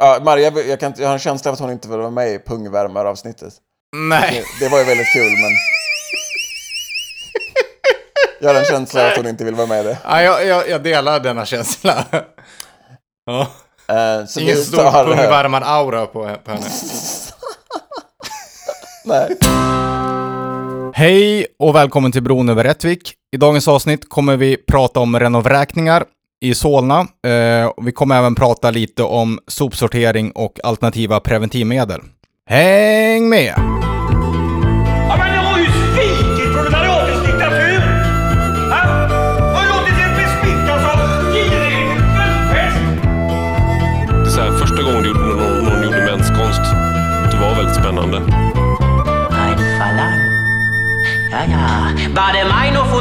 Ja, Maria, jag, kan, jag har en känsla av att hon inte vill vara med i pungvärmaravsnittet. Nej. Det, det var ju väldigt kul, men... Jag har en känsla av att hon inte vill vara med i det. Ja, jag, jag, jag delar denna känsla. Ja. Så Ingen stor tar- pungvärmar-aura på, på henne. Nej. Hej och välkommen till Bron över Rättvik. I dagens avsnitt kommer vi prata om renovräkningar i Solna. Eh, och vi kommer även prata lite om sopsortering och alternativa preventivmedel. Häng med!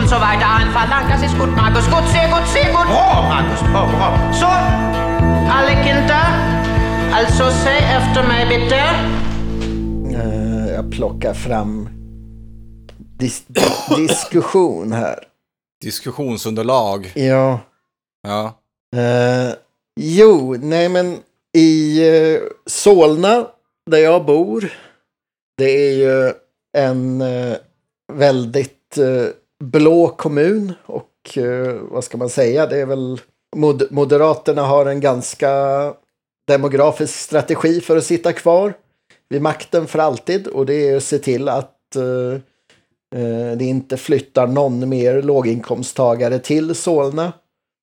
Und so weiter. Verlangen, das ist gut, Markus. Gut, sehr gut, sehr gut. Bra, Markus. Bra, bra. Så, alle Kinder. Alltså, säg efter mig bitte. Eh, jag plockar fram dis diskussion här. Diskussionsunderlag. Ja. Ja. Eh, jo, nej men i eh, Solna, där jag bor, det är ju en väldigt blå kommun och eh, vad ska man säga, det är väl mod Moderaterna har en ganska demografisk strategi för att sitta kvar vid makten för alltid och det är att se till att eh, eh, det inte flyttar någon mer låginkomsttagare till Solna.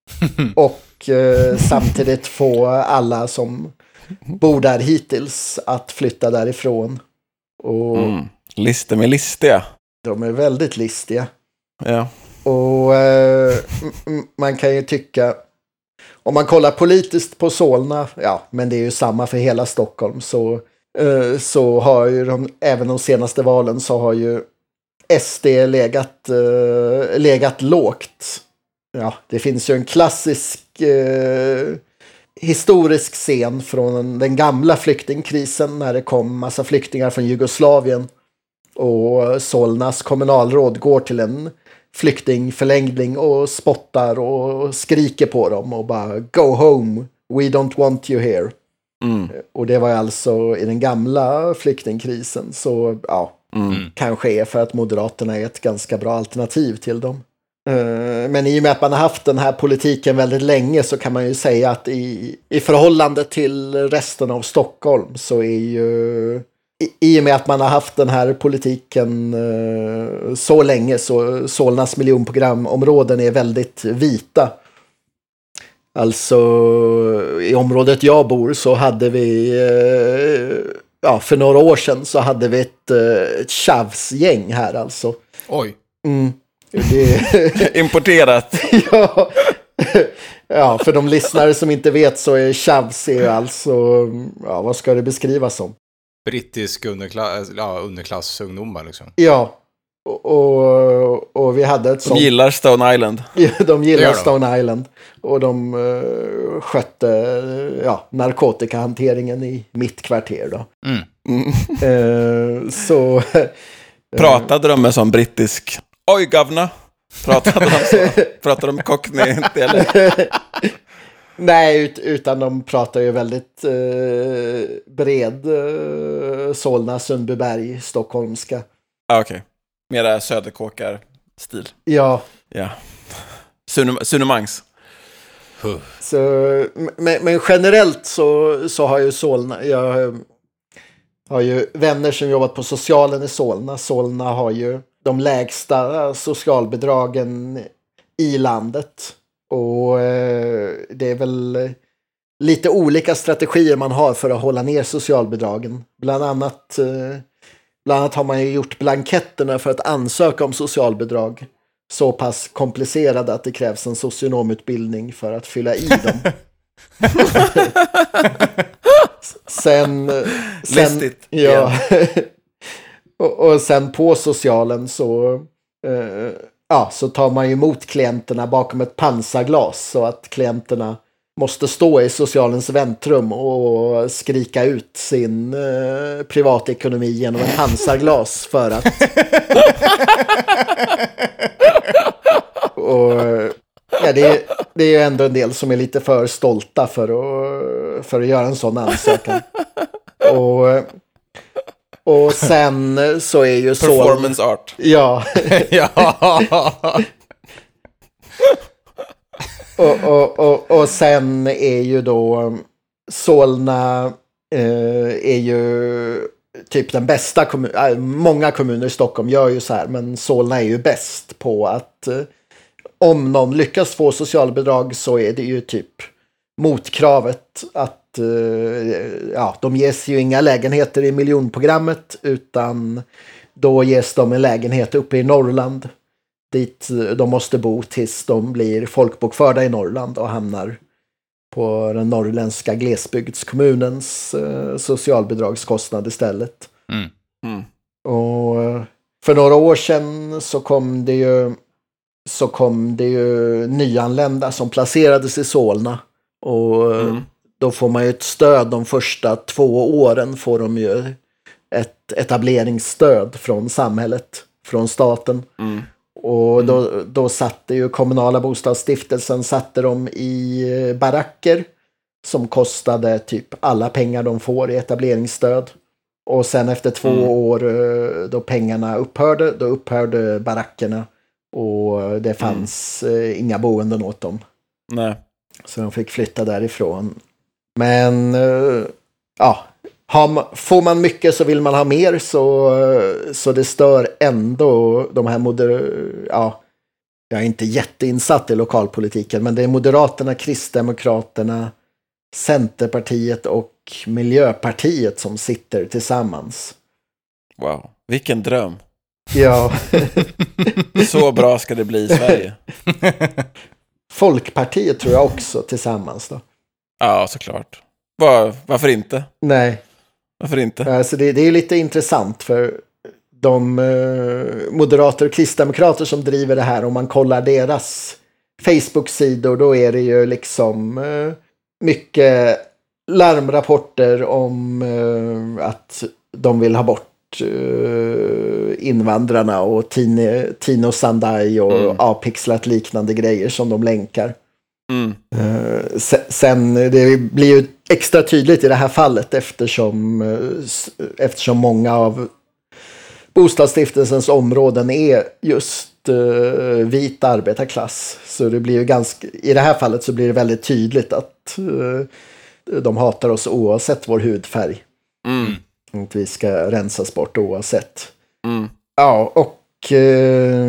Och eh, samtidigt få alla som bor där hittills att flytta därifrån. Och Mm. Lister med listiga. de är väldigt listiga. Ja. Och eh, man kan ju tycka, om man kollar politiskt på Solna, ja, men det är ju samma för hela Stockholm, så, eh, så har ju de, även de senaste valen så har ju SD legat, eh, legat lågt. Ja, det finns ju en klassisk eh, historisk scen från den gamla flyktingkrisen när det kom massa flyktingar från Jugoslavien. Och Solnas kommunalråd går till en flyktingförlängning och spottar och skriker på dem och bara Go home, we don't want you here. Mm. Och det var alltså i den gamla flyktingkrisen. Så ja, Mm. kanske är för att Moderaterna är ett ganska bra alternativ till dem. Eh, Men i och med att man har haft den här politiken väldigt länge så kan man ju säga att i, i förhållande till resten av Stockholm så är ju i, och med att man har haft den här politiken eh, så länge så Solnas miljonprogramområden är väldigt vita. Alltså i området jag bor så hade vi, eh, ja för några år sedan så hade vi ett, eh, ett tjafsgäng här alltså. Oj. Mm. Det, Importerat. ja. ja, för de lyssnare som inte vet så är tjafs är alltså, ja vad ska det beskrivas som? Brittisk underklass, ja, underklassungdomar liksom. Ja, och, och, och vi hade ett De sånt. gillar Stone Island. De gillar de. Stone Island. Och de uh, skötte uh, ja, narkotikahanteringen i mitt kvarter då. Mm. Eh, så... Pratade de med sån brittisk... Oj, gavna. Pratade de så? Pratade de cockney? Nej, ut, utan de pratar ju väldigt eh, bred uh, Solna, Sundbyberg, stockholmska. Ah, Okej. Mera söderkåkar-stil. Ja, Ja. Sunem- Sunemangs. så, men, men generellt så, så har ju Solna, jag har ju vänner som jobbat på socialen i Solna. Solna har ju de lägsta socialbidragen i landet. Och eh, det är väl lite olika strategier man har för att hålla ner socialbidragen. Bland annat, eh, bland annat har man ju gjort blanketterna för att ansöka om socialbidrag så pass komplicerade att det krävs en socionomutbildning för att fylla i dem. sen, sen, Listigt ja. och, och sen på socialen så, eh, ja, så tar man ju emot klienterna bakom ett pansarglas så att klienterna måste stå i socialens väntrum och skrika ut sin eh, privatekonomi genom ett pansarglas för att... och, ja, det, är, det är ju ändå en del som är lite för stolta för att, för att göra en sån ansökan. och, och sen så är ju Solna... Performance art. Ja, ja. och, och, och, och sen är ju då Solna eh, är ju typ den bästa kommunen. många kommuner i Stockholm gör ju så här, men Solna är ju bäst på att eh, om någon lyckas få socialbidrag så är det ju typ motkravet att eh, ja, de ges ju inga lägenheter i miljonprogrammet utan då ges de en lägenhet uppe i Norrland dit de måste bo tills de blir folkbokförda i Norrland och hamnar på den norrländska glesbygdskommunens eh, socialbidragskostnad istället. Mm. Mm. Och eh, för några år sedan så kom det ju så kom det ju nyanlända som placerades i Solna. Och eh, Mm. Då får man ju ett stöd de första två åren får de ju ett etableringsstöd från samhället, från staten. Mm. Och då, då satte ju kommunala bostadsstiftelsen satte dem i eh, baracker som kostade typ alla pengar de får i etableringsstöd. Och sen efter två Mm. år eh, då pengarna upphörde, då upphörde barackerna. Och det fanns eh, inga boenden åt dem. Nej. Så de fick flytta därifrån. Men eh, ja, får man mycket så vill man ha mer så, eh, så det stör ändå de här moder... Ja, jag är inte jätteinsatt i lokalpolitiken men det är Moderaterna, Kristdemokraterna, Centerpartiet och Miljöpartiet som sitter tillsammans. Wow. Vilken dröm. Ja, Så bra ska det bli i Sverige. Folkpartiet tror jag också tillsammans då. Ja, såklart. Var, varför inte? Nej, Varför inte? Alltså det, det är lite intressant för de eh, moderater och kristdemokrater som driver det här, om man kollar deras Facebook-sidor, då är det ju liksom eh, mycket larmrapporter om eh, att de vill ha bort eh, invandrarna och Tine, Tino Sandai och Mm. avpixlat liknande grejer som de länkar. Mm. Eh, se- Sen, det blir ju extra tydligt i det här fallet eftersom, eh, eftersom många av bostadsstiftelsens områden är just eh, vit arbetarklass. Så det blir ju ganska, i det här fallet så blir det väldigt tydligt att eh, de hatar oss oavsett vår hudfärg. Mm. Att vi ska rensas bort oavsett. Mm. Ja, och eh,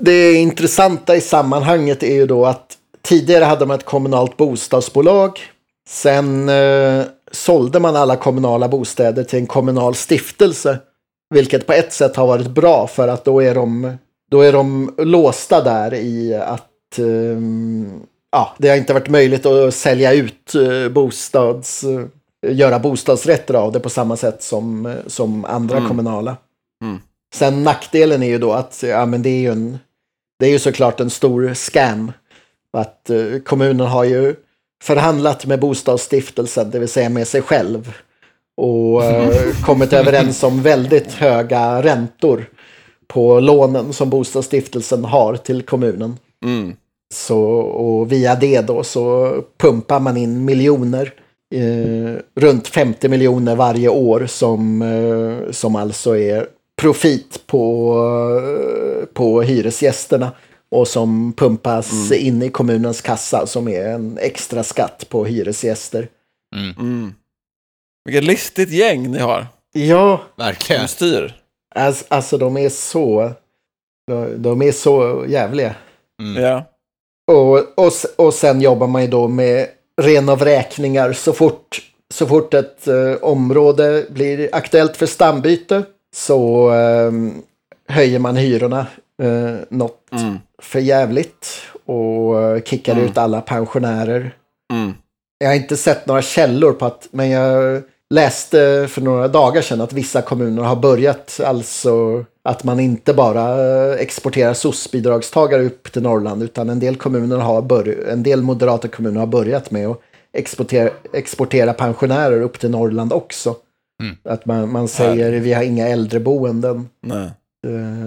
det intressanta i sammanhanget är ju då att tidigare hade man ett kommunalt bostadsbolag. Sen eh, sålde man alla kommunala bostäder till en kommunal stiftelse. Vilket på ett sätt har varit bra för att då är de, då är de låsta där i att eh, ja, det har inte varit möjligt att sälja ut eh, bostads, eh, göra bostadsrätter av det på samma sätt som, eh, som andra Mm. kommunala. Mm. Sen nackdelen är ju då att ja, men det är ju en, det är ju såklart en stor scam. Att eh, kommunen har ju förhandlat med bostadsstiftelsen, det vill säga med sig själv. Och eh, kommit överens om väldigt höga räntor på lånen som bostadsstiftelsen har till kommunen. Mm. Så, och via det då så pumpar man in miljoner. Eh, runt 50 miljoner varje år som, eh, som alltså är profit på, på hyresgästerna. Och som pumpas in i kommunens kassa som är en extra skatt på hyresgäster. Mm. Vilket listigt gäng ni har. Ja, Verkligen. Som styr. alltså, alltså de är så... De, de är så jävliga. Mm. Ja. Och, och, och sen jobbar man ju då med ren av räkningar så fort, så fort ett eh, område blir aktuellt för stambyte så eh, höjer man hyrorna eh, något Mm. för jävligt och eh, kickar Mm. ut alla pensionärer. Mm. Jag har inte sett några källor på att, men jag läste för några dagar sedan att vissa kommuner har börjat, alltså att man inte bara eh, exporterar SOS-bidragstagare upp till Norrland, utan en del kommuner har bör- en del moderata kommuner har börjat med att exportera, exportera pensionärer upp till Norrland också. Mm. Att man, man säger vi har inga äldreboenden. Nej.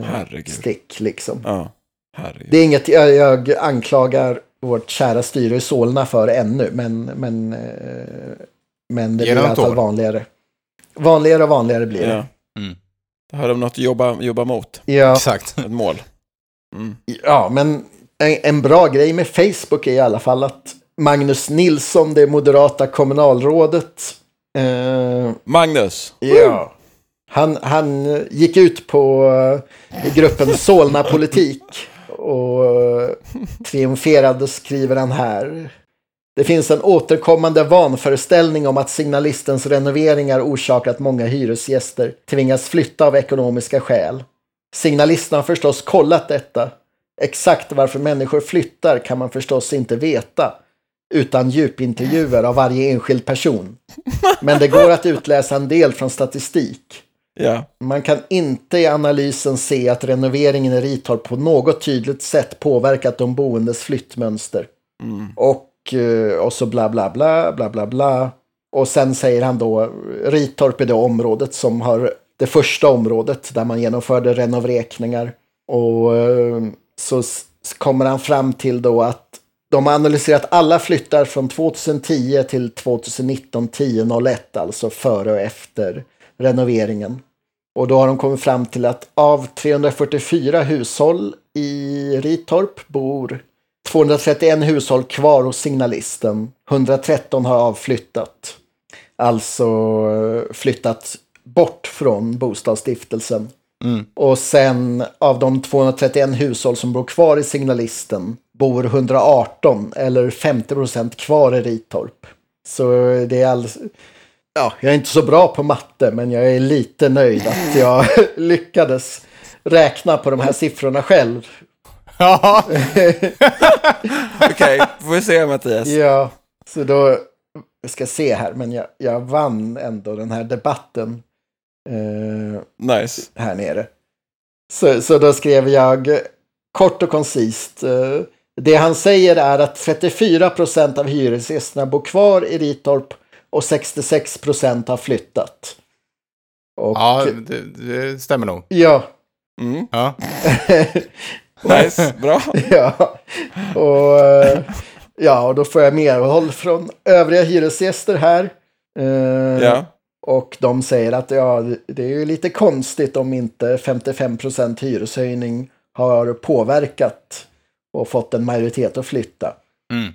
Herregud. stick liksom. Ja. Herregud. Det är inget jag, jag anklagar vårt kära styre i Solna för ännu, men, men, eh, men det Ge blir i alla fall vanligare. Vanligare och vanligare blir det. Ja. Mm. Då har de något att jobba, jobba mot. Ja, Exakt. Ett mål. Mm. ja men en, en bra grej med Facebook är i alla fall att Magnus Nilsson, det moderata kommunalrådet, eh, Magnus. Ja. Han, han gick ut på eh, i gruppen Solna Politik och eh, triumferade skriver han här. Det finns en återkommande vanföreställning om att signalistens renoveringar orsakar att många hyresgäster tvingas flytta av ekonomiska skäl. Signalisten har förstås kollat detta. Exakt varför människor flyttar kan man förstås inte veta utan djupintervjuer av varje enskild person. Men det går att utläsa en del från statistik. Ja. Man kan inte i analysen se att renoveringen i Ritorp på något tydligt sätt påverkat de boendes flyttmönster. Och, eh, och så bla bla bla bla bla bla. Och sen säger han då Ritorp är det området som har det första området där man genomförde renovräkningar. Och eh, så kommer han fram till då att de har analyserat alla flyttar från 2010 till 2019 10.01, alltså före och efter renoveringen. Och då har de kommit fram till att av 344 hushåll i Ritorp bor 231 hushåll kvar hos signalisten. 113 har avflyttat. Alltså eh, flyttat bort från bostadsstiftelsen. Och sen av de 231 hushåll som bor kvar i signalisten bor 118 eller 50 procent kvar i Ritorp. Så det är alldeles... Ja, jag är inte så bra på matte, men jag är lite nöjd att jag lyckades räkna på de här siffrorna själv. Ja, Okej, får vi se Mattias. Ja, så då... Jag ska se här, men jag, jag vann ändå den här debatten eh, Nice. här nere. Så, så då skrev jag kort och koncist. eh, Det han säger är att 34 procent av hyresgästerna bor kvar i Ritorp och 66 procent har flyttat. Och, ja det, det stämmer nog. ja, Mm. Ja. Nice, bra. ja. Och, eh, ja, och då får jag medhåll från övriga hyresgäster här. Eh, Ja. Och de säger att ja, det är ju lite konstigt om inte 55% hyreshöjning har påverkat och fått en majoritet att flytta. Mm.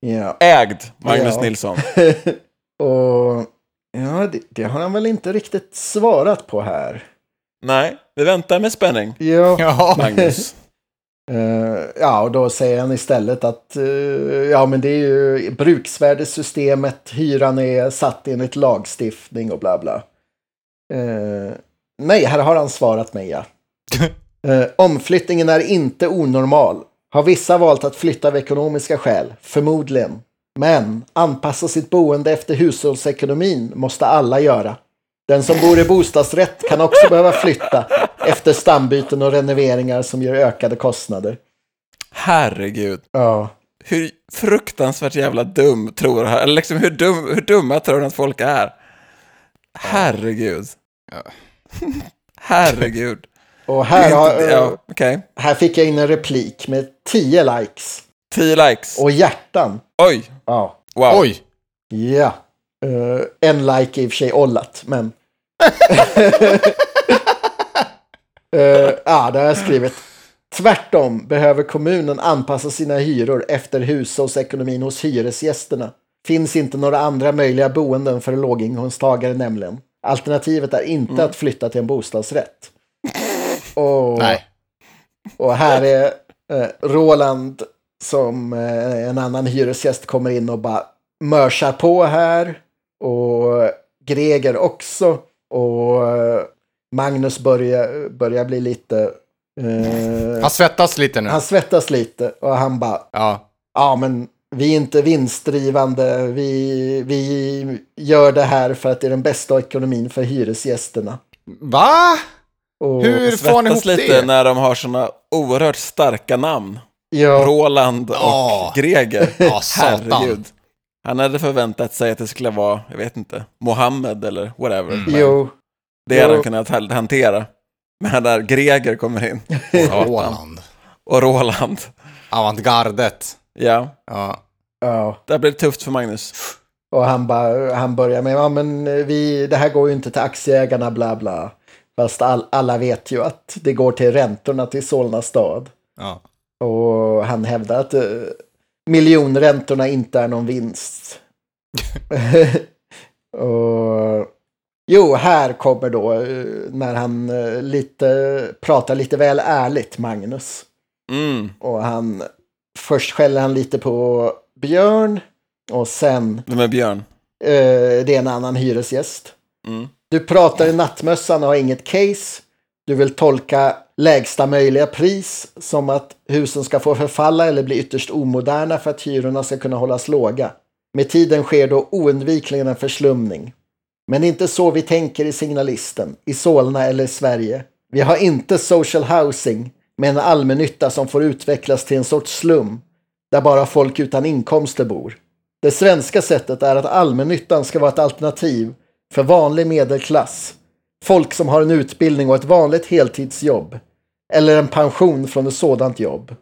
Ja. Ägd, Magnus Ja. Nilsson. Och ja, det, det har han väl inte riktigt svarat på här. Nej, vi väntar med spänning. Ja, Ja. Magnus. eh, ja och då säger han istället att eh, ja, men det är ju bruksvärdessystemet, hyran är satt enligt lagstiftning och bla bla. Eh, nej, här har han svarat mig ja. Omflyttningen är inte onormal. Har vissa valt att flytta av ekonomiska skäl? Förmodligen. Men anpassa sitt boende efter hushållsekonomin måste alla göra. Den som bor i bostadsrätt kan också behöva flytta efter stambyten och renoveringar som ger ökade kostnader. Herregud. Ja. Hur fruktansvärt jävla dum tror han, eller liksom hur, dum, hur dumma tror han att folk är? Herregud. Herregud. Och här, har, ja, okej. här fick jag in en replik med 10 likes. 10 likes. Och hjärtan. Oj, Ja. wow. Oj! Ja. Eh, en like är i och för sig ollat, men... uh, ja, det har jag skrivit. Tvärtom behöver kommunen anpassa sina hyror efter hushållsekonomin hos hyresgästerna. Finns inte några andra möjliga boenden för låginkomsttagare nämligen. Alternativet är inte att flytta till en bostadsrätt. Och, Nej. och här är eh, Roland som eh, en annan hyresgäst kommer in och bara mörsar på här. Och Greger också. Och eh, Magnus börjar, börjar bli lite... Eh, Han svettas lite nu. han svettas lite och han bara, Ja. ja men vi är inte vinstdrivande, vi, vi gör det här för att det är den bästa ekonomin för hyresgästerna. Va? Och, Hur får ni ihop Svettas lite det? när de har såna oerhört starka namn. Ja, Roland och Ja. Greger. Satan. Herregud. Han hade förväntat sig att det skulle vara, jag vet inte, Mohammed eller whatever. Men jo, det hade han kunnat ha- hantera. Men där Greger kommer in. Roland. och Roland. Avantgardet. Ja, Ja. Blir det tufft för Magnus. Och han, bara, han börjar med, ja men vi, det här går ju inte till aktieägarna, bla bla. Fast all, alla vet ju att det går till räntorna till Solna stad. ja. Och han hävdar att eh, miljonräntorna inte är någon vinst. och, jo, här kommer då eh, när han eh, lite, pratar lite väl ärligt, Magnus. Mm. Och han, först skäller han lite på Björn och sen Vem är Björn? det är en annan hyresgäst. Mm. Du pratar i nattmössan och har inget case. Du vill tolka lägsta möjliga pris som att husen ska få förfalla eller bli ytterst omoderna för att hyrorna ska kunna hållas låga. Med tiden sker då oundvikligen en förslumning. Men det är inte så vi tänker i signalisten, i Solna eller i Sverige. Vi har inte social housing med en allmännytta som får utvecklas till en sorts slum där bara folk utan inkomster bor. Det svenska sättet är att allmännyttan ska vara ett alternativ för vanlig medelklass. Folk som har en utbildning och ett vanligt heltidsjobb. Eller en pension från ett sådant jobb.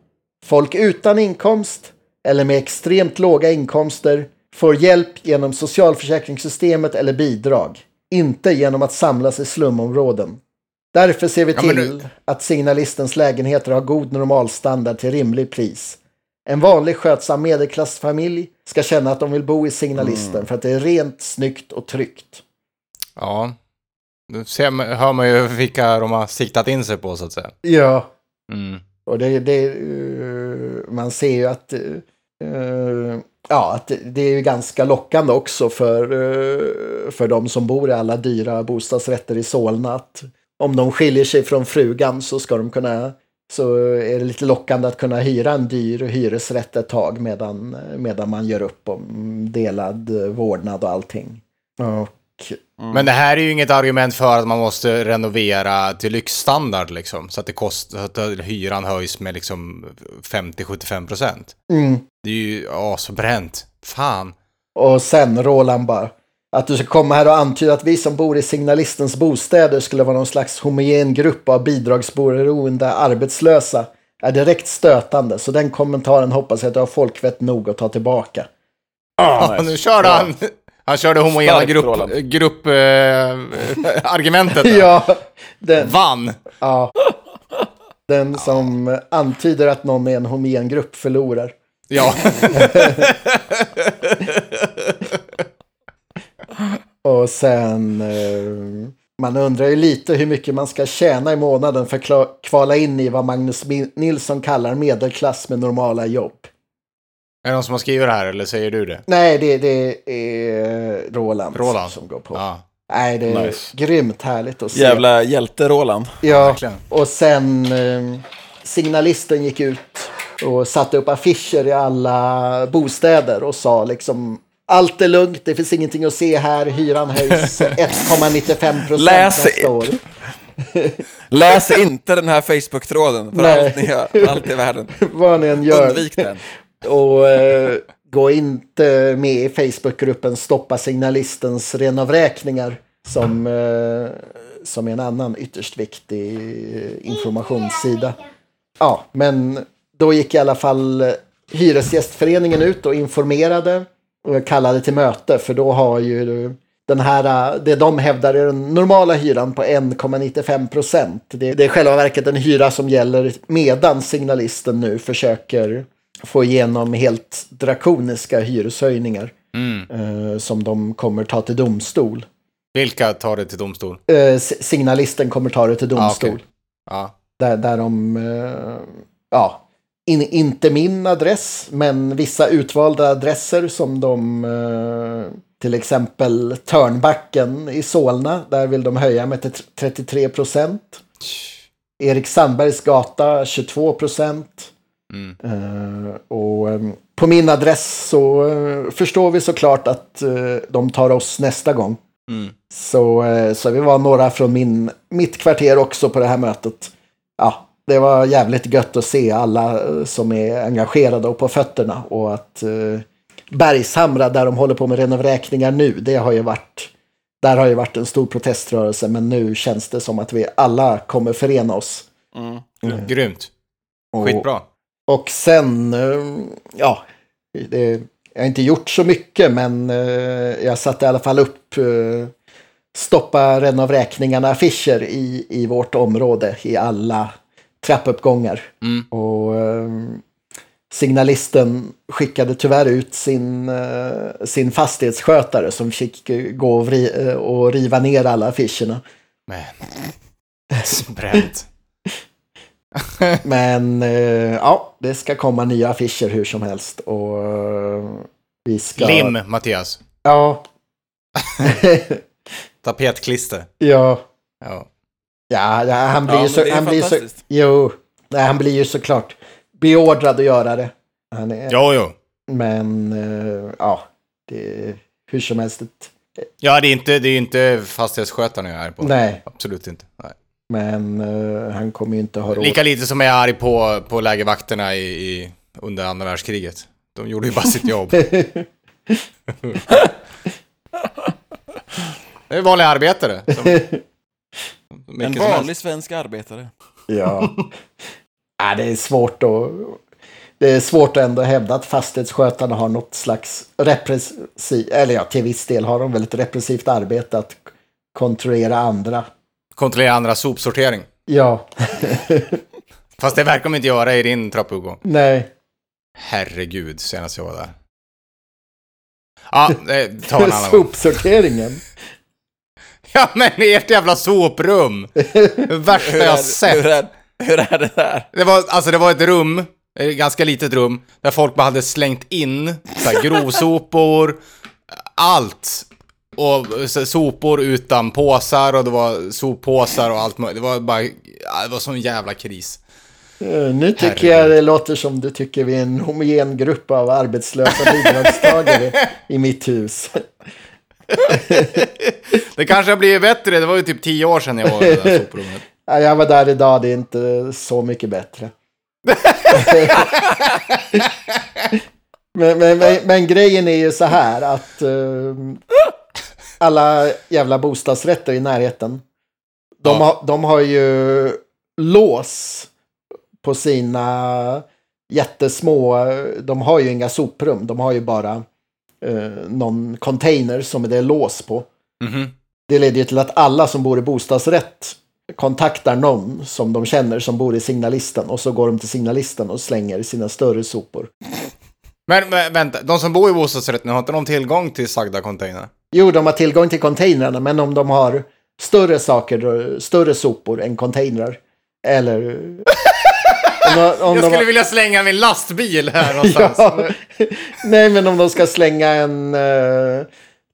Folk utan inkomst eller med extremt låga inkomster får hjälp genom socialförsäkringssystemet eller bidrag. Inte genom att samlas i slumområden. Därför ser vi Ja, till nu- att signalistens lägenheter har god normalstandard till rimlig pris. En vanlig skötsam medelklassfamilj ska känna att de vill bo i signalisten för att det är rent, snyggt och tryggt. Ja. Nu ser man, hör man ju vilka de har siktat in sig på så att säga. Ja. Mm. Och det, det, eh, man ser ju att, eh, eh, ja, att det, är ju ganska lockande också för, för de som bor i alla dyra bostadsrätter i Solna. Att om de skiljer sig från frugan så ska de kunna så är det lite lockande att kunna hyra en dyr hyresrätt ett tag medan, medan man gör upp om delad vårdnad och allting. Och, Men det här är ju inget argument för att man måste renovera till lyxstandard liksom. Så att det kostar, att hyran höjs med liksom 50-75 procent. mm, Det är ju asbränt. Fan. Och sen Roland bara. Att du ska komma här och antyda att vi som bor i signalistens bostäder skulle vara någon slags homogen grupp av bidragsberoende arbetslösa är direkt stötande. Så den kommentaren hoppas jag att du har folkvett nog att ta tillbaka. Ja, nu körde han. Han körde homogena Starkt, grupp, eh, argumentet. Ja, den, Vann. ja. den som antyder att någon är en homogen grupp förlorar. Ja. Och sen, eh, man undrar ju lite hur mycket man ska tjäna i månaden för att kvala in i vad Magnus Nilsson kallar medelklass med normala jobb. Är det någon som har skrivit det här eller säger du det? Nej, det, det är Roland, Roland. som går på. Ja, Nej, det är Nice. grymt härligt att se. Jävla hjälte Roland. Ja, verkligen. och sen eh, signalisten gick ut och satte upp affischer i alla bostäder och sa liksom allt är lugnt, det finns ingenting att se här, hyran höjs 1,95 procent nästa år. Läs inte den här Facebook-tråden för Nej. allt ni gör, allt i världen. Vad ni än gör. Undvik den. Och eh, gå inte med i Facebookgruppen Stoppa signalistens renavräkningar som, eh, som är en annan ytterst viktig informationssida. Ja, men då gick i alla fall eh, Hyresgästföreningen ut och informerade och kallade till möte för då har ju den här, eh, det de hävdar är den normala hyran på 1,95 procent. Det, det är i själva verket en hyra som gäller medan signalisten nu försöker få igenom helt drakoniska hyreshöjningar Mm. eh, som de kommer ta till domstol. Vilka tar det till domstol? Eh, signalisten kommer ta det till domstol. Ah, okej. Ja. Där, där de, eh, ja, in, inte min adress, men vissa utvalda adresser som de, till exempel Törnbacken i Solna, där vill de höja med till 33 procent. Erik Sandbergs gata 22 procent. Mm. Eh, och eh, på min adress så eh, förstår vi såklart att eh, de tar oss nästa gång. Mm. Så, så vi var några från min, mitt kvarter också på det här mötet. Ja, det var jävligt gött att se alla som är engagerade och på fötterna. Och att Bergshamra, där de håller på med renovräkningar nu, det har ju varit där har ju varit en stor proteströrelse, men nu känns det som att vi alla kommer förena oss. Mm. Grymt. Skitbra. Och sen, eh, ja, det, jag har inte gjort så mycket men eh, jag satte i alla fall upp eh, stoppa renovräkningarna affischer i, i vårt område i alla trappuppgångar. Mm. Och signalisten skickade tyvärr ut sin, sin fastighetsskötare som fick gå och, riva ner alla affischerna. Men. Bränt. Men eh, ja, det ska komma nya affischer hur som helst. Och eh, vi ska... Lim, Mattias. Ja. Tapetklister. ja. Ja. Ja, ja, han blir Ja, ju så... Han blir så jo, nej, han blir ju såklart beordrad att göra det. Han är, Jo, jo. Men eh, ja, det är hur som helst ett... Ja, det är inte, det är inte fastighetsskötaren jag är på. Nej, Absolut inte. Nej. Men eh, han kommer ju inte ha råd. Lika lite som jag är arg på, på lägervakterna i, i, under andra världskriget. De gjorde ju bara sitt jobb. Det är vanliga arbetare. Som, som En vanlig svensk arbetare. Ja. ja, det är svårt att... Det är svårt att ändå hävda att fastighetsskötarna har något slags repressiv... Eller ja, till viss del har de väl ett repressivt arbete att kontrollera andra. Kontrollera andra sopsortering. Ja, Fast det verkar de inte göra i din trappuppgång. nej. Herregud, senast jag var där. Ja, det tar en annan. Sopsorteringen. Ja, men ert jävla soprum! Det värsta jag har hur, sett. är, hur är det där? Det var, alltså det var ett rum, ett ganska litet rum, där folk bara hade slängt in så här, grovsopor, allt. Och sopor utan påsar och det var soppåsar och allt möjligt. Det var bara, det var sån jävla kris. Eh, Nu tycker jag det låter som du tycker vi är en homogen grupp av arbetslösa bidragstagare i mitt hus. Det kanske har blivit bättre, det var ju typ tio år sedan jag var i det där soprummet. Ja, Jag var där idag, det är inte så mycket bättre. men, men, men, men grejen är ju så här att eh, alla jävla bostadsrätter i närheten, de, Ja. har, de har ju lås på sina jättesmå, de har ju inga soprum, de har ju bara eh, någon container som det är lås på. Mhm. Det leder ju till att alla som bor i bostadsrätt kontaktar någon som de känner som bor i signalisten och så går de till signalisten och slänger sina större sopor. Men, men vänta, de som bor i bostadsrätten, har inte de tillgång till sagda container? Jo, de har tillgång till containrarna, men om de har större saker, större sopor än containrar. Eller... om de, om Jag de, skulle vilja slänga min lastbil här någonstans. ja, nej, men om de ska slänga en eh,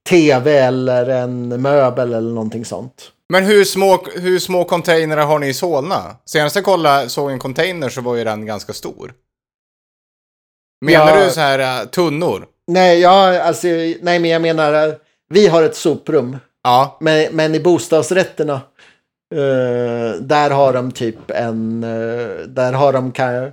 tv eller en möbel eller någonting sånt. Men hur små, hur små containrar har ni i Solna? Senast jag kollade, såg en container så var ju den ganska stor. Menar Ja. du så här uh, tunnor? Nej, ja, alltså, nej, men jag menar, eh, vi har ett soprum. Ja. Men, men i bostadsrätterna, eh, där har de typ en, eh, där har de kan,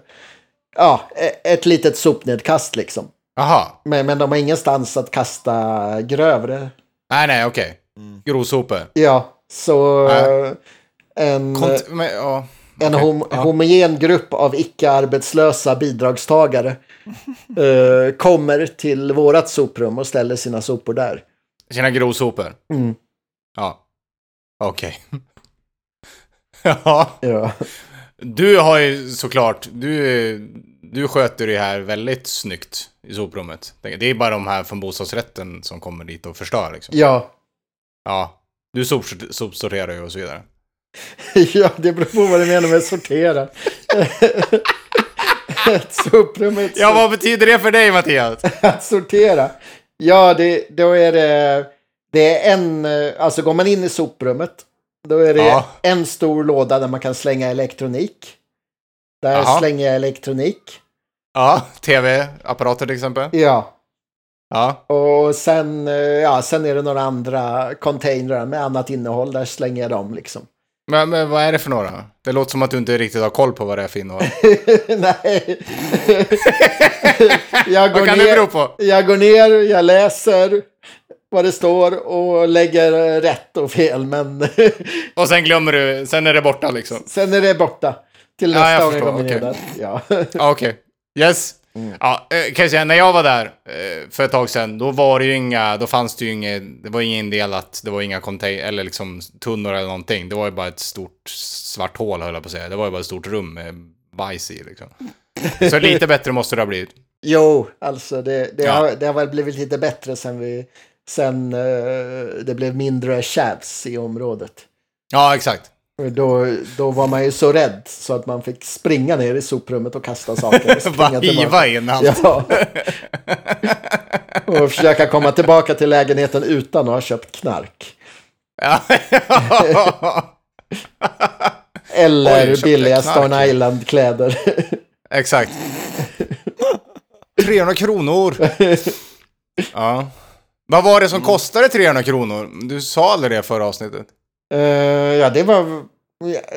ja, e- ett litet sopnedkast liksom. Jaha. Men, men de har ingenstans att kasta grövre. Nej, nej, okej. Grovsopor. Ja, så eh, en, Kont- men, ja. en hom, Ja. homogen grupp av icke-arbetslösa bidragstagare eh, kommer till vårat soprum och ställer sina sopor där. Sina grovsopor? Mm. Ja. Okej. ja. Ja. Du har ju såklart, du, du sköter det här väldigt snyggt i soprummet. Det är bara de här från bostadsrätten som kommer dit och förstör liksom. ja. Ja. Du sopsort- sopsorterar ju och så vidare. Ja, det beror på vad du menar med sortera. Ett soprum ett Ja, vad betyder det för dig Mattias? att sortera. Ja, det, då är det, det är en, eh, alltså går man in i soprummet, då är det Ja. en stor låda där man kan slänga elektronik. Där Jaha. slänger jag elektronik. Ja, tv-apparater till exempel. Ja, Ja. och sen, eh, ja, sen är det några andra containrar med annat innehåll. Där slänger jag dem liksom. Men, men vad är det för några? Det låter som att du inte riktigt har koll på vad det är för innehåll. Nej. jag, går Vad kan det ner, bero på? jag går ner, jag läser vad det står och lägger eh, rätt och fel. Men Och sen glömmer du, sen är det borta liksom. sen är det borta. till Ja, jag nästa gång jag kommer ner okej. där. Ja. Ja, Okej. Yes. Ja, eh, kan jag säga, när jag var där eh, för ett tag sedan, då var det ju inga, då fanns det ju inget, det var inget indelat, det var inga container, eller liksom tunnor eller någonting. Det var ju bara ett stort svart hål höll jag på att säga. Det var ju bara ett stort rum med bajs i liksom. Så lite bättre måste det ha blivit. Jo, alltså det, det, Ja. har, det har väl blivit lite bättre sen, vi, sen eh, det blev mindre tjafs i området. Ja, exakt. Då, då var man ju så rädd så att man fick springa ner i soprummet och kasta saker. och Bara hiva in allt. Ja. och försöka komma tillbaka till lägenheten utan att ha köpt knark. Ja. Eller Oj, billiga. Stone Island-kläder. Exakt. 300 kronor. Ja. Vad var det som kostade 300 kronor? Du sa aldrig det förra avsnittet. Eh, ja, det var...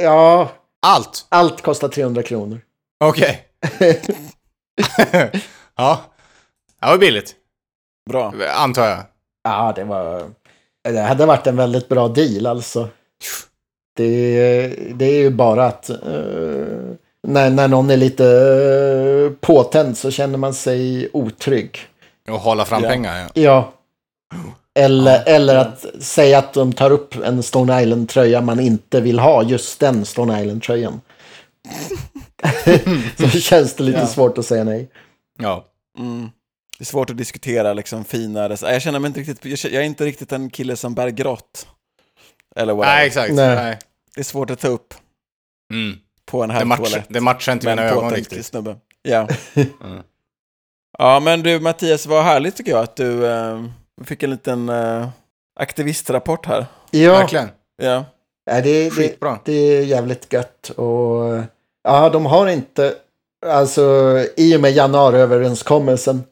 Ja, Allt? allt kostar 300 kronor. Okej. ja. Det var billigt, Bra. antar jag. Ja, det var... Det hade varit en väldigt bra deal alltså. Det, det är ju bara att eh, när, när någon är lite uh, påtänd så känner man sig otrygg. Och hålla fram Ja. pengar, ja. Ja. Eller, eller att säga att de tar upp en Stone Island-tröja man inte vill ha, just den Stone Island-tröjan. så känns det lite Ja. svårt att säga nej. Ja. Mm. Det är svårt att diskutera liksom finare. Jag känner mig inte riktigt, jag är inte riktigt en kille som bär grått. Eller whatever. Nej, exakt. Nej. Nej. Det är svårt att ta upp Mm. på en Det, match, herrtoalett. det matchar inte mina en ögon riktigt. snubbe. Ja. Mm. ja, men du Mattias, vad härligt tycker jag att du eh, fick en liten eh, aktivistrapport här. Ja, Verkligen. Ja. Nej, det, det, Skitbra. det är jävligt gött. Och ja, de har inte, alltså i och med januariöverenskommelsen.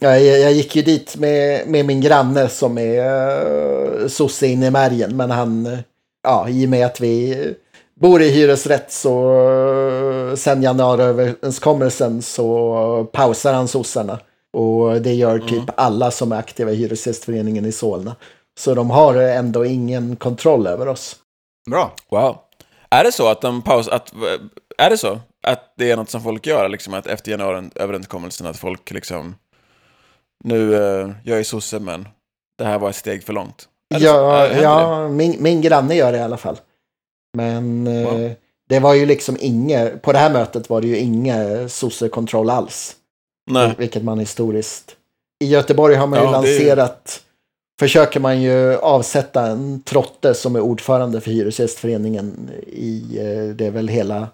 Jag, jag gick ju dit med, med min granne som är uh, sosse inne i märgen. Men han, eh, ja, i och med att vi bor i hyresrätt så uh, sen januariöverenskommelsen så pausar han sossarna. Och det gör typ alla som är aktiva i Hyresgästföreningen i Solna. Så de har ändå ingen kontroll över oss. Bra. Wow. Är det så att de paus, att, är det så att det är något som folk gör, liksom att efter januariöverenskommelsen att folk liksom, nu, eh, jag är sosse men det här var ett steg för långt? Ja, det? ja min, min granne gör det i alla fall. Men eh, Wow. det var ju liksom inget, på det här mötet var det ju inga sossekontroll alls. Nej. Vilket man historiskt. I Göteborg har man ju Ja, det är ju- lanserat, försöker man ju avsätta en trotte som är ordförande för Hyresgästföreningen i, eh, det är väl hela,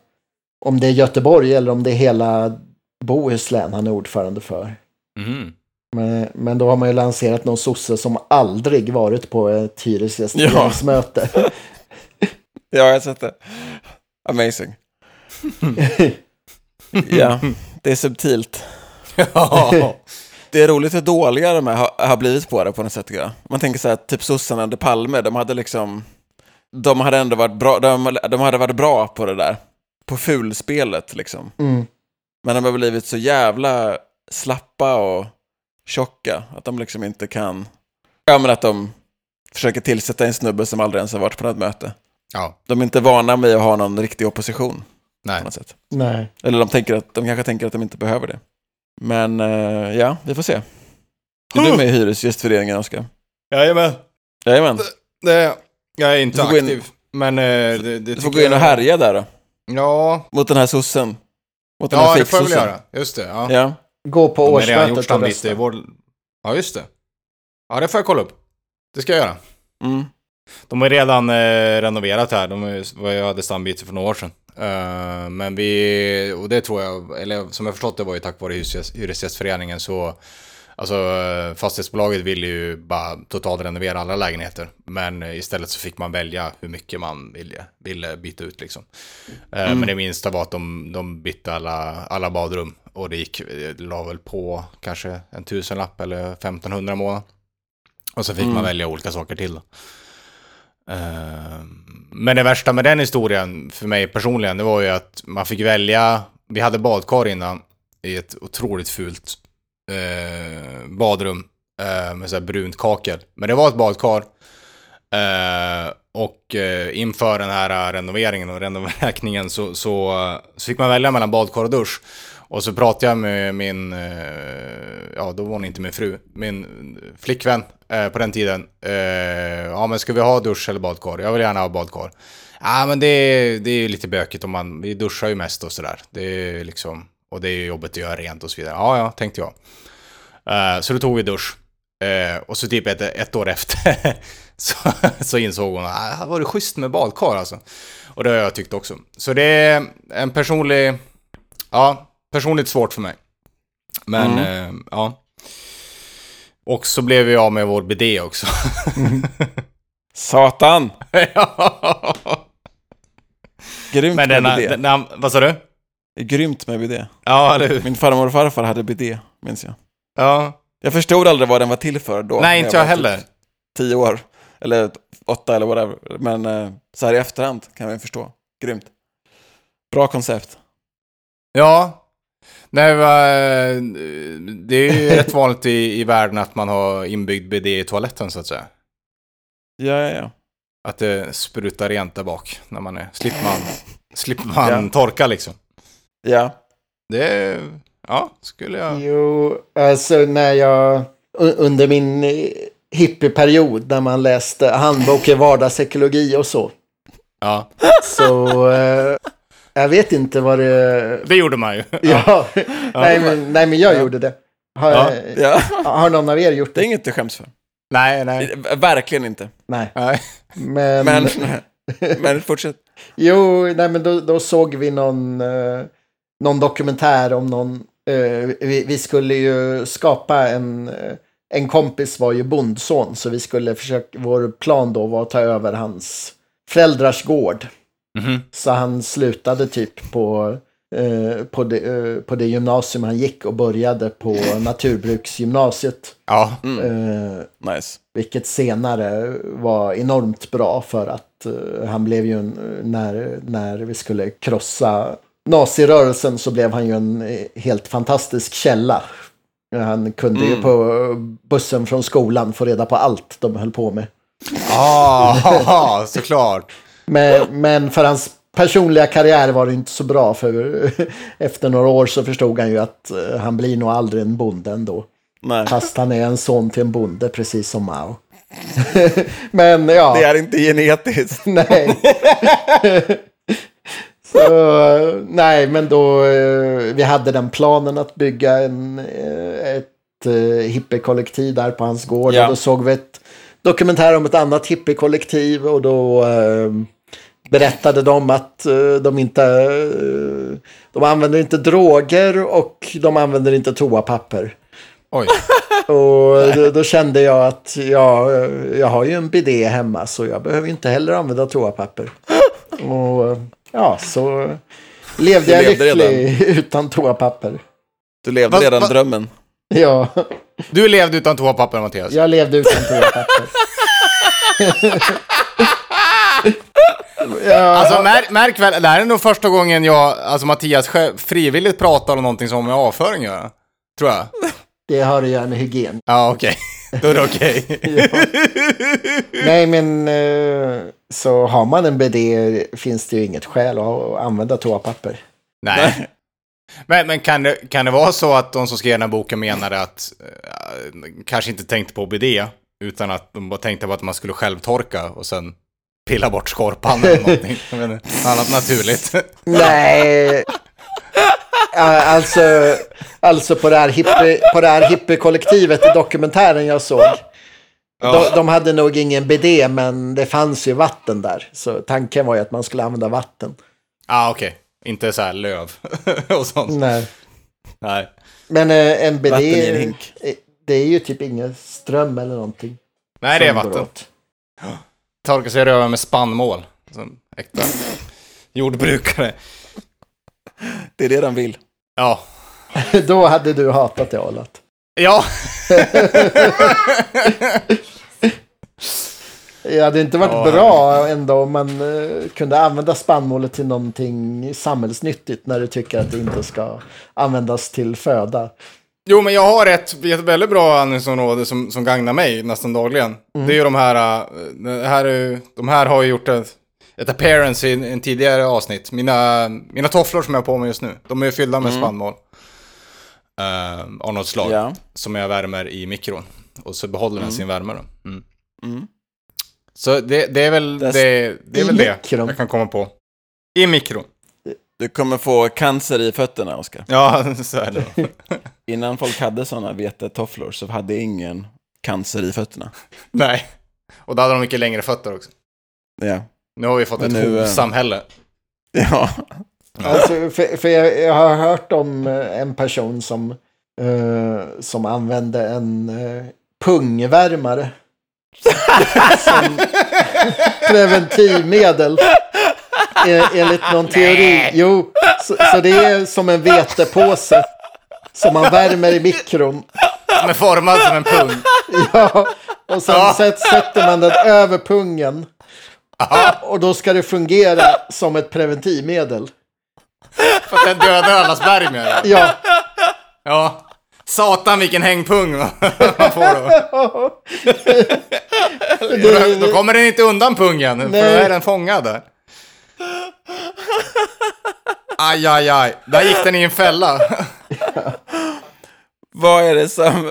om det är Göteborg eller om det är hela Bohuslän han är ordförande för. Mhm. Men, men då har man ju lanserat någon sosse som aldrig varit på ett hyresgästföreningsmöte. Ja, jag har sett det. Amazing. ja, det är subtilt. Ja. Det är roligt hur dåliga de här har, har blivit på det på något sätt. jag. Man tänker så här, typ sossarna under Palme, de hade liksom... De hade ändå varit bra, de, de hade varit bra på det där. På fulspelet liksom. Mm. Men de har blivit så jävla slappa och tjocka att de liksom inte kan... Ja, men att de försöker tillsätta en snubbe som aldrig ens har varit på något möte. ja. De är inte vana vid att ha någon riktig opposition Nej. på något sätt. Nej. Eller de, tänker att, de kanske tänker att de inte behöver det. Men eh, ja, vi får se. Är du med i Hyresgästföreningen, Oskar? Jajamän. Jajamän. Det, jag är inte Du får gå in- aktiv. Men eh, det, det Du får tycker gå in och jag- härja där då. Ja, Mot den här sossen. Mot den ja här det får jag väl göra. Just det. Ja. Ja. Gå på De har redan gjort årsmötet och stambyte i rösta. vår... Ja, just det. Ja, det får jag kolla upp. Det ska jag göra. Mm. De har redan eh, renoverat här. De är- var- jag hade stambyte för några år sedan. Eh, men vi, och det tror jag, eller som jag förstått det var ju tack vare hyresgäst, Hyresgästföreningen så Alltså eh, fastighetsbolaget ville ju bara totalt renovera alla lägenheter. Men istället så fick man välja hur mycket man ville, ville byta ut liksom. Eh, Men det minsta var att de, de bytte alla, alla badrum. Och det gick, det la väl på kanske en tusenlapp eller 1500 i månaden. Och så fick man välja olika saker till. Då. Eh, men det värsta med den historien för mig personligen, det var ju att man fick välja. Vi hade badkar innan i ett otroligt fult eh, badrum eh, med så här brunt kakel. Men det var ett badkar. Eh, Och eh, inför den här renoveringen och renovräkningen så, så, så fick man välja mellan badkar och dusch. Och så pratade jag med min, eh, ja då var hon inte min fru, min flickvän eh, på den tiden. Eh, ja men ska vi ha dusch eller badkar? Jag vill gärna ha badkar. Ja men det, det är ju lite bökigt om man, vi duschar ju mest och sådär. Det är liksom, och det är ju jobbigt att göra rent och så vidare. Ja ja, tänkte jag. Eh, så då tog vi dusch. Eh, och så typ ett, ett år efter så, så insåg hon att ah, det var det schysst med badkar alltså. Och det har jag tyckt också. Så det är en personlig, ja, personligt svårt för mig. Men, eh, ja. Och så blev vi av med vår bidé också. Satan! Ja. Grymt Men med den, bidé. den, den, vad sa du? Grymt med bidé. Ja, eller hur? Min farmor och farfar hade bidé, minns jag. Ja. Jag förstod aldrig vad den var till för då. Nej, inte jag var heller. Typ tio år. Eller åtta eller whatever. Men eh, så här i efterhand kan man förstå. Grymt. Bra koncept. Ja. Nej, det är ju rätt vanligt i, i världen att man har inbyggd bidé i toaletten så att säga. Ja, ja, ja. Att det sprutar rent där bak när man är, slipper man, slipper man Ja. torka liksom. Ja, Det, ja, skulle jag... Jo, alltså när jag under min eh, hippieperiod när man läste handbok i vardagsekologi och så. Ja, Så eh, jag vet inte vad det... det gjorde man ju. Ja, nej, men, nej men jag gjorde det. Har, Ja. ja. har någon av er gjort Det är det? inget att skäms för. Nej, nej. Verkligen inte. Nej. nej. Men, Men, men fortsätt. jo, nej men då, då såg vi någon, eh, någon dokumentär om någon... Eh, vi, vi skulle ju skapa en... eh, En kompis var ju bondson så vi skulle försöka... Vår plan då var att ta över hans föräldrars gård. Mhm. Så han slutade typ på, eh, på, det, eh, på det gymnasium han gick och började på naturbruksgymnasiet. Ja, Eh, Nice. vilket senare var enormt bra för att eh, han blev ju en, när, när vi skulle krossa nazirörelsen så blev han ju en eh, helt fantastisk källa. Han kunde ju på bussen från skolan få reda på allt de höll på med. ah, såklart. Men, men för hans personliga karriär var det inte så bra för efter några år så förstod han ju att eh, han blir nog aldrig en bonde ändå. Nej, Fast han är en son till en bonde precis som Mao. men ja. det är inte genetiskt. Nej. Så, nej, men då eh, vi hade den planen att bygga en, eh, ett hippiekollektiv där på hans gård. Ja. Och då såg vi ett dokumentär om ett annat hippiekollektiv och då berättade de att eh, de inte eh, de använder inte droger och de använder inte toapapper. Oj. Och då, då kände jag att ja, jag har ju en bidé hemma så jag behöver inte heller använda toapapper. Och ja, så levde jag levde lycklig utan toapapper. Du levde Vad- redan vad- drömmen. Ja, Du levde utan toapapper, Mattias. jag levde utan toapapper. Ja, Alltså märk, märk väl, det här är nog första gången jag, alltså Mattias själv, frivilligt pratar om någonting som har med avföring att göra. Tror jag. det har att göra med hygien. Ja, okej. Då är det okej. Nej, men eh, så har man en bidé finns det ju inget skäl att använda toapapper. Nej. Men, men kan, det, kan det vara så att de som skrev den här boken menade att eh, kanske inte tänkte på BD, utan att de bara tänkte på att man skulle självtorka och sen pilla bort skorpan eller någonting. Inte, Annat naturligt. Nej. Ja, alltså, alltså på det här hippie, på det här hippiekollektivet i dokumentären jag såg. De, de hade nog ingen bidé men det fanns ju vatten där. Så tanken var ju att man skulle använda vatten. ah, okej. Inte så här löv och sånt. Nej. Nej. Men eh, en hink. eh, det är ju typ ingen ström eller någonting. Nej, det är vatten. åt. Torka sig i röven med spannmål. Som äkta jordbrukare. Det är det de vill. Ja. Då hade du hatat det Alat. Ja. Det hade inte varit Ja. bra ändå om man eh, kunde använda spannmålet till någonting samhällsnyttigt när du tycker att det inte ska användas till föda. Jo, men jag har ett, ett väldigt bra andningsområde som, som gagnar mig nästan dagligen. Det är ju de här, äh, det här, är de här har ju gjort ett, ett appearance i en, en tidigare avsnitt. Mina, mina tofflor som jag har på mig just nu, de är ju fyllda med spannmål. Uh, av något slag. Ja. Som jag värmer i mikron. Och så behåller den sin värme då. Mm. Mm. Så det, det är väl Det- det, är väl det jag kan komma på. I mikron. Du kommer få cancer i fötterna, Oskar. Ja, så är det. Innan folk hade sådana vetetofflor så hade ingen cancer i fötterna. Nej. Och då hade de mycket längre fötter också. Ja. Nu har vi fått Men ett nu, eh, hovsamhälle. Ja. Alltså, för för jag, jag har hört om eh, en person som, eh, som använde en uh, pungvärmare. som preventivmedel. E- enligt någon teori. Jo, så, så det är som en vetepåse. Som man värmer i mikron. Som är formad som en pung. Ja, och sen Ja. sätt, sätter man den över pungen. Och då ska det fungera som ett preventivmedel. För att den dödar alla spermier. Ja, Ja. Satan vilken hängpung man får då. Då, då kommer den inte undan pungen, för då Nej. är den fångad. Aj, aj, aj. Där gick den i en fälla. Vad är det som...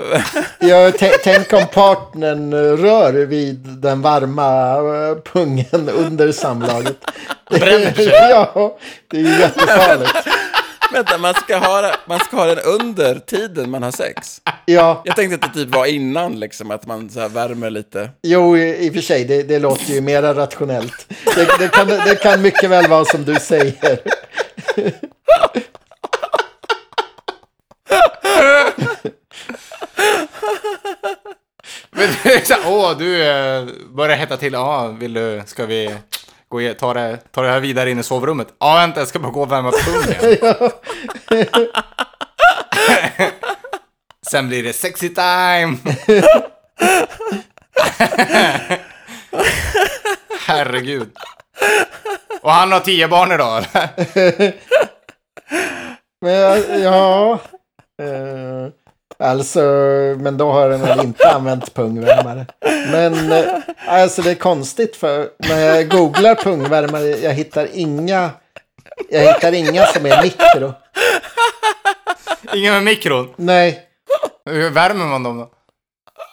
jag tä- tänk om partnern rör vid den varma eh, pungen under samlaget. Bränner sig. ja, det är ju jättefarligt. Vänta, man ska, ha, man ska ha den under tiden man har sex. Ja, Jag tänkte att det typ var innan, liksom, att man så här värmer lite. jo, i, i och för sig, det, det låter ju mera rationellt. Det, det, kan, det kan mycket väl vara som du säger. Men det är så åh, du eh, börjar hetta till. Ja, vill du, ska vi gå i, ta, det, ta det här vidare in i sovrummet? Ja, vänta, jag ska bara gå och värma pungen. Sen blir det sexy time. Herregud. Och han har tio barn idag, eller? Men jag- ja, eh, alltså, men då har den väl inte använt pungvärmare. Men eh, alltså det är konstigt för när jag googlar pungvärmare, jag hittar inga, jag hittar inga som är mikro. Ingen med mikron. Nej, Hur värmer man dem då?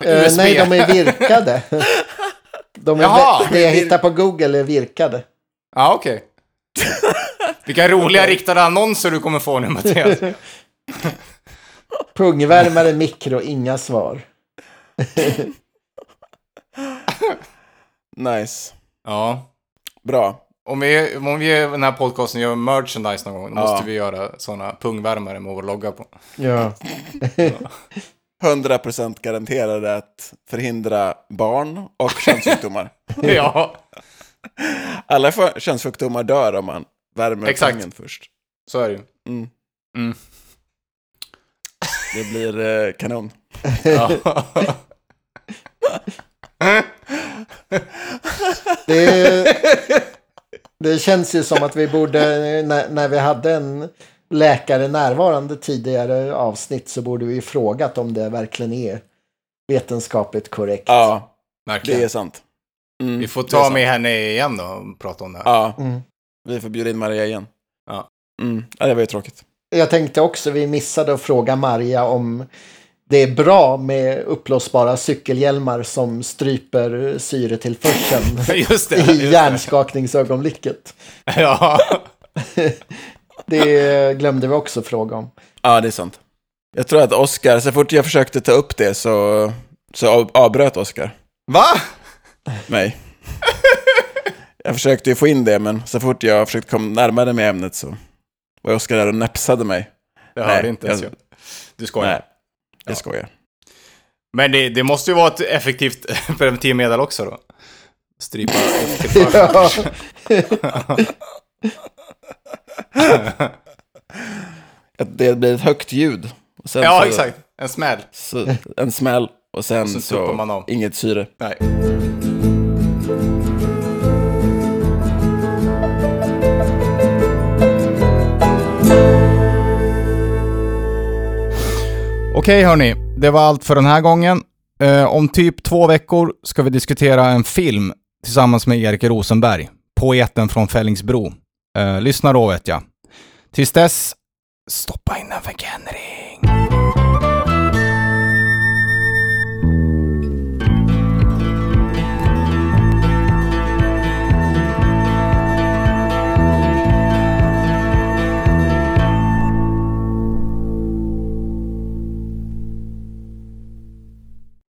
eh, nej de är virkade. De är, Jaha. det jag hittar på Google är virkade. Ja, okej. Vilka roliga riktade annonser du kommer få nu, Mattias. Pungvärmare, mikro, inga svar. Nice. Ja. Bra. Om vi, om vi den här podcasten gör merchandise någon gång, då Ja. måste vi göra sådana pungvärmare med vår logga på. Ja. 100% garanterade att förhindra barn och könssjukdomar. ja, Alla för- könssjukdomar dör om man värmer Exakt. pungen först. så är det ju. Mm. Mm. Det blir eh, kanon. Det, det känns ju som att vi borde, när, när vi hade en läkare närvarande tidigare avsnitt så borde vi frågat om det verkligen är vetenskapligt korrekt. Ja, det Verkligen. är sant. Mm, Vi får det ta sant. med henne igen då och prata om det här. Ja, Mm. vi får bjuda in Maria igen. Ja. Mm. ja det var ju tråkigt. Jag tänkte också, vi missade att fråga Maria om det är bra med uppblåsbara cykelhjälmar som stryper syretillförseln Just det. i Just det. hjärnskakningsögonblicket. Ja. Det glömde vi också fråga om. Ja, det är sant. Jag tror att Oscar, så fort jag försökte ta upp det så, så av- avbröt Oscar Va? mig. jag försökte ju få in det, men så fort jag försökte komma närmare med ämnet så var Oscar där och näpsade mig. Det Nej, hörde inte ens jag-. Du skojar. Nej, jag skojar. Men det, det måste ju vara ett effektivt preventivmedel också då. Strypa. Ja. det blir ett högt ljud. Sen ja, så, exakt. En smäll. Så, en smäll och sen och så, så man om. inget syre. Nej. Okej hörni, det var allt för den här gången. Eh, om typ två veckor ska vi diskutera en film tillsammans med Erik Rosenberg, poeten från Fällingsbro. Eh, lyssna då vet jag. Tills dess, stoppa in den för Henry.